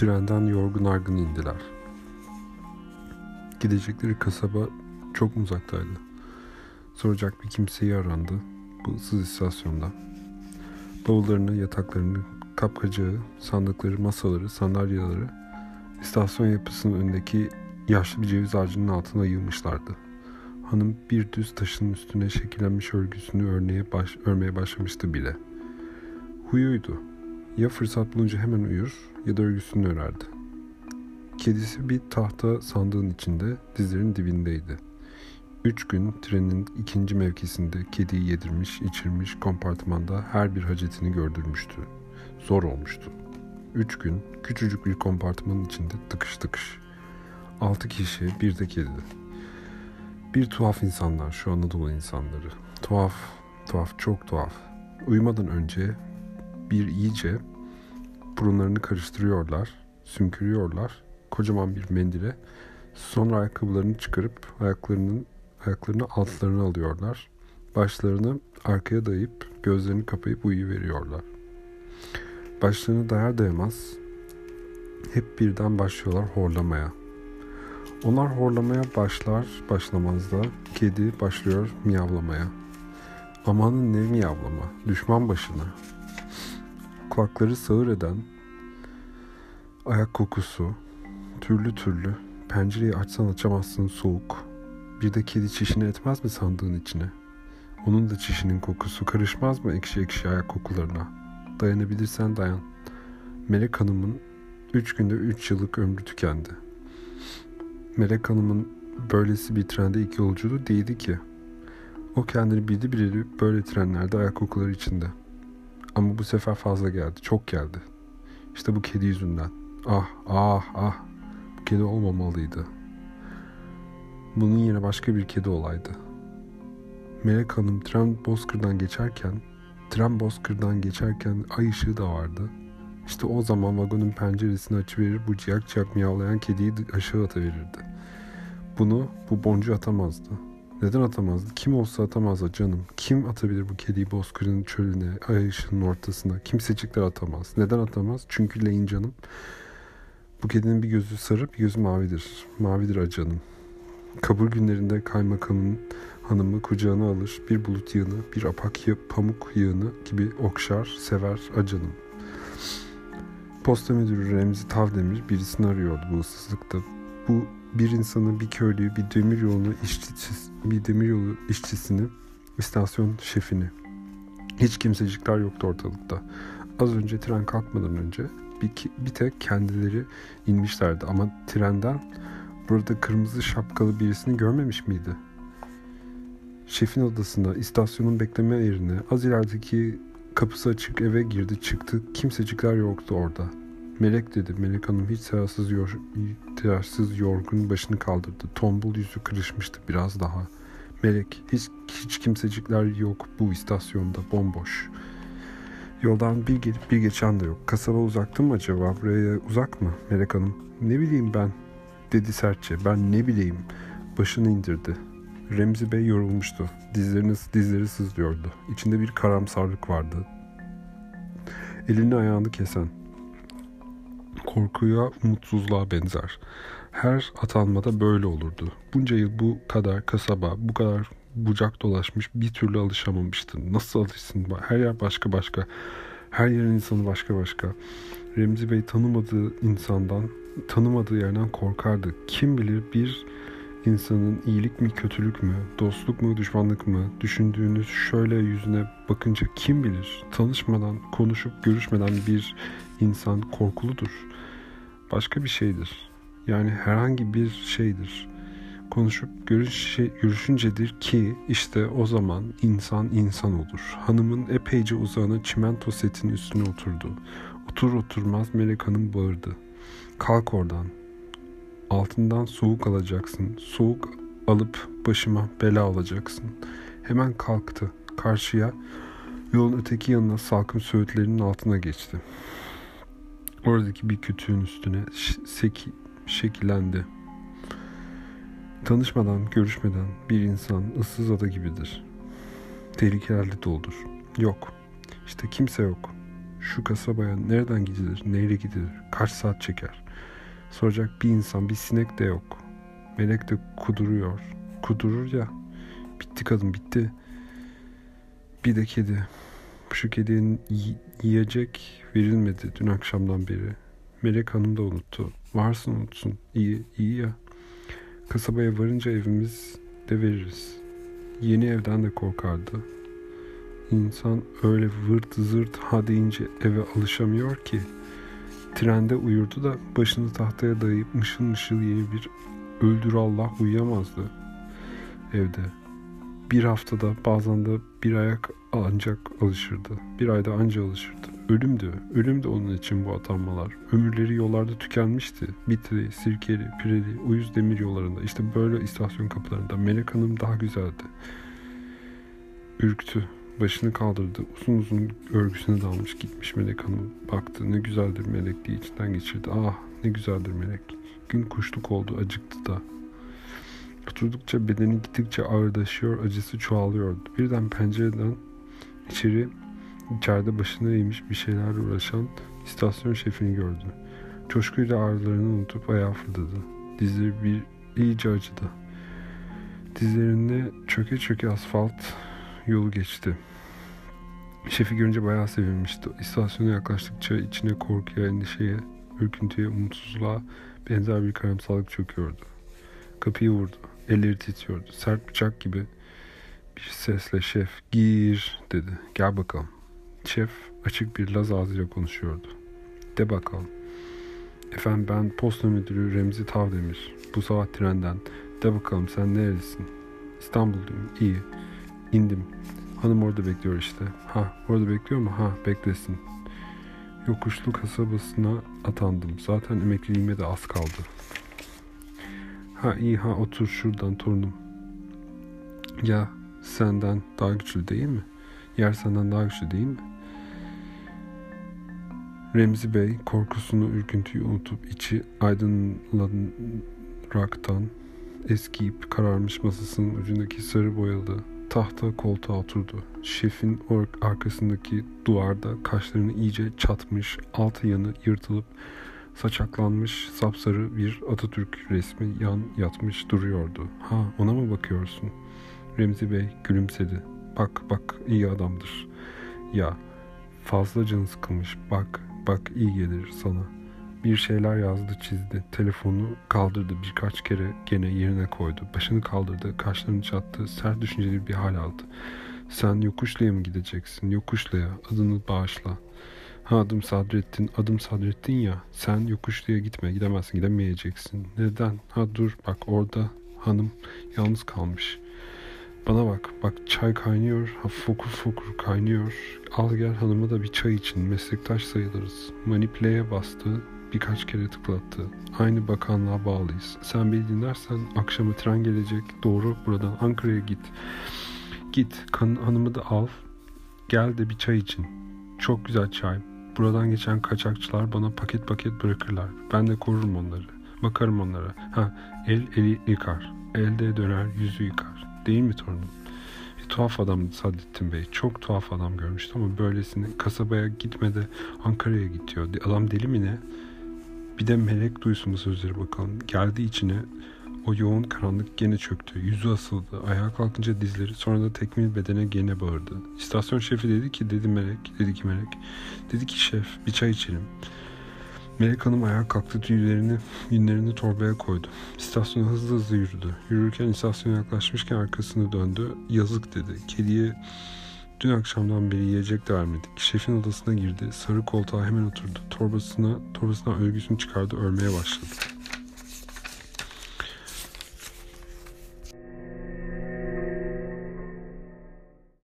Trenden yorgun argın indiler. Gidecekleri kasaba çok uzaktaydı. Soracak bir kimseyi arandı bu ıssız istasyonda. Bavullarını, yataklarını, kapkacağı, sandıkları, masaları, sandalyeleri istasyon yapısının önündeki yaşlı bir ceviz ağacının altına yığmışlardı. Hanım bir düz taşın üstüne şekillenmiş örgüsünü örmeye, baş, örmeye başlamıştı bile. Huyuydu. Ya fırsat bulunca hemen uyur ya da örgüsünü örerdi. Kedisi bir tahta sandığın içinde dizlerinin dibindeydi. Üç gün trenin ikinci mevkisinde kediyi yedirmiş, içirmiş, kompartmanda her bir hacetini gördürmüştü. Zor olmuştu. Üç gün küçücük bir kompartmanın içinde tıkış tıkış. Altı kişi bir de kedi. Bir tuhaf insanlar şu Anadolu insanları. Tuhaf, tuhaf, çok tuhaf. Uyumadan önce bir iyice burunlarını karıştırıyorlar, sümkürüyorlar kocaman bir mendile. Sonra ayakkabılarını çıkarıp ayaklarının ayaklarını altlarına alıyorlar. Başlarını arkaya dayayıp gözlerini kapayıp uyuyuveriyorlar. Başlarını dayar dayamaz hep birden başlıyorlar horlamaya. Onlar horlamaya başlar başlamaz da kedi başlıyor miyavlamaya. Amanın ne miyavlama, düşman başına. Kulakları sağır eden ayak kokusu, türlü türlü, pencereyi açsan açamazsın soğuk. Bir de kedi çişini etmez mi sandığın içine? Onun da çişinin kokusu karışmaz mı ekşi ekşi ayak kokularına? Dayanabilirsen dayan. Melek Hanım'ın üç günde üç yıllık ömrü tükendi. Melek Hanım'ın böylesi bir trende ilk yolculuğu değildi ki. O kendini bildi bileli böyle trenlerde ayak kokuları içinde. Ama bu sefer fazla geldi, çok geldi. İşte bu kedi yüzünden. Ah, ah, ah. Bu kedi olmamalıydı. Bunun yerine başka bir kedi olaydı. Melek Hanım tren Bozkır'dan geçerken, tren Bozkır'dan geçerken ay ışığı da vardı. İşte o zaman vagonun penceresini açıverir bu ciyak ciyak miyavlayan kediyi aşağı ataverirdi. Bunu bu boncu atamazdı. Neden atamazdı? Kim olsa atamazdı canım. Kim atabilir bu kediyi bozkırın çölüne, ay ışığının ortasına? Kimsecikler atamaz. Neden atamaz? Çünkü leyin canım. Bu kedinin bir gözü sarı bir gözü mavidir. Mavidir acanım. Kabul günlerinde kaymakamın hanımı kucağına alır. Bir bulut yığını, bir apak yığ, pamuk yığını gibi okşar, sever acanım. Posta müdürü Remzi Tavdemir birisini arıyordu bu ıssızlıkta. Bu bir insanı, bir köylüyü, bir demiryolu işçisi, bir demiryolu işçisini, istasyon şefini. Hiç kimsecikler yoktu ortalıkta. Az önce tren kalkmadan önce bir, bir tek kendileri inmişlerdi ama trenden burada kırmızı şapkalı birisini görmemiş miydi? Şefin odasına, istasyonun bekleme yerine, az ilerideki kapısı açık eve girdi çıktı. Kimsecikler yoktu orada. Melek dedi. Melek Hanım hiç teyarsız, yor, teyarsız yorgun başını kaldırdı. Tombul yüzü kırışmıştı biraz daha. Melek hiç, hiç kimsecikler yok bu istasyonda bomboş. Yoldan bir gelip bir geçen de yok. Kasaba uzaktı mı acaba? Buraya uzak mı Melek Hanım? Ne bileyim ben dedi sertçe. Ben ne bileyim. Başını indirdi. Remzi Bey yorulmuştu. Dizlerini, dizleri sızlıyordu. İçinde bir karamsarlık vardı. Elini ayağını kesen. Korkuya, umutsuzluğa benzer. Her atanmada böyle olurdu. Bunca yıl bu kadar kasaba, bu kadar bucak dolaşmış bir türlü alışamamıştı. Nasıl alışsın? Her yer başka başka. Her yerin insanı başka başka. Remzi Bey tanımadığı insandan, tanımadığı yerden korkardı. Kim bilir bir insanın iyilik mi kötülük mü, dostluk mu düşmanlık mı düşündüğünüz şöyle yüzüne bakınca kim bilir tanışmadan, konuşup görüşmeden bir insan korkuludur. Başka bir şeydir. Yani herhangi bir şeydir. Konuşup görüşe, görüşüncedir ki işte o zaman insan insan olur. Hanımın epeyce uzağına çimento setinin üstüne oturdu. Otur oturmaz Melek Hanım bağırdı. Kalk oradan, Altından soğuk alacaksın. Soğuk alıp başıma bela alacaksın. Hemen kalktı. Karşıya yolun öteki yanına salkım söğütlerinin altına geçti. Oradaki bir kütüğün üstüne şekillendi. Tanışmadan, görüşmeden bir insan ıssız ada gibidir. Tehlikelerle doldur. Yok. İşte kimse yok. Şu kasabaya nereden gidilir, neyle gidilir, kaç saat çeker? Soracak bir insan, bir sinek de yok. Melek de kuduruyor. Kudurur ya. Bitti kadın, bitti. Bir de kedi. Şu kediye yiyecek verilmedi dün akşamdan beri. Melek Hanım da unuttu. Varsın unutsun. İyi, iyi ya. Kasabaya varınca evimiz de veririz. Yeni evden de korkardı. İnsan öyle vırt zırt ha deyince eve alışamıyor ki. Trende uyurdu da başını tahtaya dayayıp mışıl mışıl yeni bir öldür Allah uyuyamazdı evde. Bir haftada bazen de bir ayak ancak alışırdı. Bir ayda anca alışırdı. Ölümdü. Ölüm de onun için bu atanmalar. Ömürleri yollarda tükenmişti. Bitli, Sirkeli, Pireli, Uyuz demir yollarında. İşte böyle istasyon kapılarında. Melek Hanım daha güzeldi. Ürktü. Başını kaldırdı. Uzun uzun örgüsüne dalmış gitmiş Melek Hanım. Baktı ne güzeldir Melek diye içinden geçirdi. Ah ne güzeldir Melek. Gün kuşluk oldu acıktı da. Oturdukça bedeni gittikçe ağırlaşıyor, acısı çoğalıyordu. Birden pencereden içeri içeride başına eğmiş bir şeyler uğraşan istasyon şefini gördü. Coşkuyla ağrılarını unutup ayağa fırladı. Dizleri bir iyice acıdı. Dizlerinde çöke çöke asfalt yolu geçti. Şefi görünce bayağı sevinmişti. İstasyona yaklaştıkça içine korkuya, endişeye, ürküntüye, umutsuzluğa benzer bir karamsarlık çöküyordu. Kapıyı vurdu. Elleri titriyordu. Sert bıçak gibi bir sesle şef gir dedi. Gel bakalım. Şef açık bir Laz ağzıyla konuşuyordu. De bakalım. Efendim ben posta müdürü Remzi Tavdemir. Bu sabah trenden. De bakalım sen nerelisin? İstanbul'dayım. İyi. İndim. Hanım orada bekliyor işte. Ha orada bekliyor mu? Ha beklesin. Yokuşlu kasabasına atandım. Zaten emekliliğime de az kaldı. Ha iyi ha otur şuradan torunum. Ya senden daha güçlü değil mi? Yer senden daha güçlü değil mi? Remzi Bey korkusunu, ürküntüyü unutup içi aydınlanaraktan eskiyip kararmış masasının ucundaki sarı boyalı tahta koltuğa oturdu. Şefin arkasındaki duvarda kaşlarını iyice çatmış, alt yanı yırtılıp saçaklanmış sapsarı bir Atatürk resmi yan yatmış duruyordu. Ha ona mı bakıyorsun? Remzi Bey gülümsedi. Bak bak iyi adamdır. Ya fazla canı sıkılmış. Bak bak iyi gelir sana. Bir şeyler yazdı çizdi. Telefonu kaldırdı birkaç kere gene yerine koydu. Başını kaldırdı. Kaşlarını çattı. Sert düşünceli bir hal aldı. Sen Yokuşlu'ya mı gideceksin? Yokuşlu'ya. Adını bağışla. Adım Sadrettin. Adım Sadrettin ya. Sen Yokuşlu'ya gitme. Gidemezsin. Gidemeyeceksin. Neden? Ha dur bak orada hanım yalnız kalmış. Bana bak, bak çay kaynıyor, ha fokur fokur kaynıyor. Al gel hanıma da bir çay için, meslektaş sayılırız. Manipüleye bastı, birkaç kere tıklattı. Aynı bakanlığa bağlıyız. Sen beni dinlersen akşama tren gelecek, doğru buradan Ankara'ya git. Git, kan, hanımı da al, gel de bir çay için. Çok güzel çay. Buradan geçen kaçakçılar bana paket paket bırakırlar. Ben de korurum onları. Bakarım onlara. Ha, el eli yıkar. Elde döner, yüzü yıkar. Değil mi torunum? Bir tuhaf adamdı Saadettin Bey. Çok tuhaf adam görmüştüm ama böylesini kasabaya gitmede Ankara'ya gidiyor. Adam deli mi ne? Bir de melek duysun bu sözleri bakalım. Geldi içine o yoğun karanlık gene çöktü. Yüzü asıldı. Ayağa kalkınca dizleri sonra da tekmil bedene gene bağırdı. İstasyon şefi dedi ki dedi melek. Dedi ki melek. Dedi ki şef bir çay içelim. Melek Hanım ayağa kalktı tüylerini, yünlerini torbaya koydu. İstasyona hızlı hızlı yürüdü. Yürürken istasyona yaklaşmışken arkasını döndü. Yazık dedi. Kediye dün akşamdan beri yiyecek de vermedik. Şefin odasına girdi. Sarı koltuğa hemen oturdu. Torbasına, torbasından örgüsünü çıkardı. Örmeye başladı.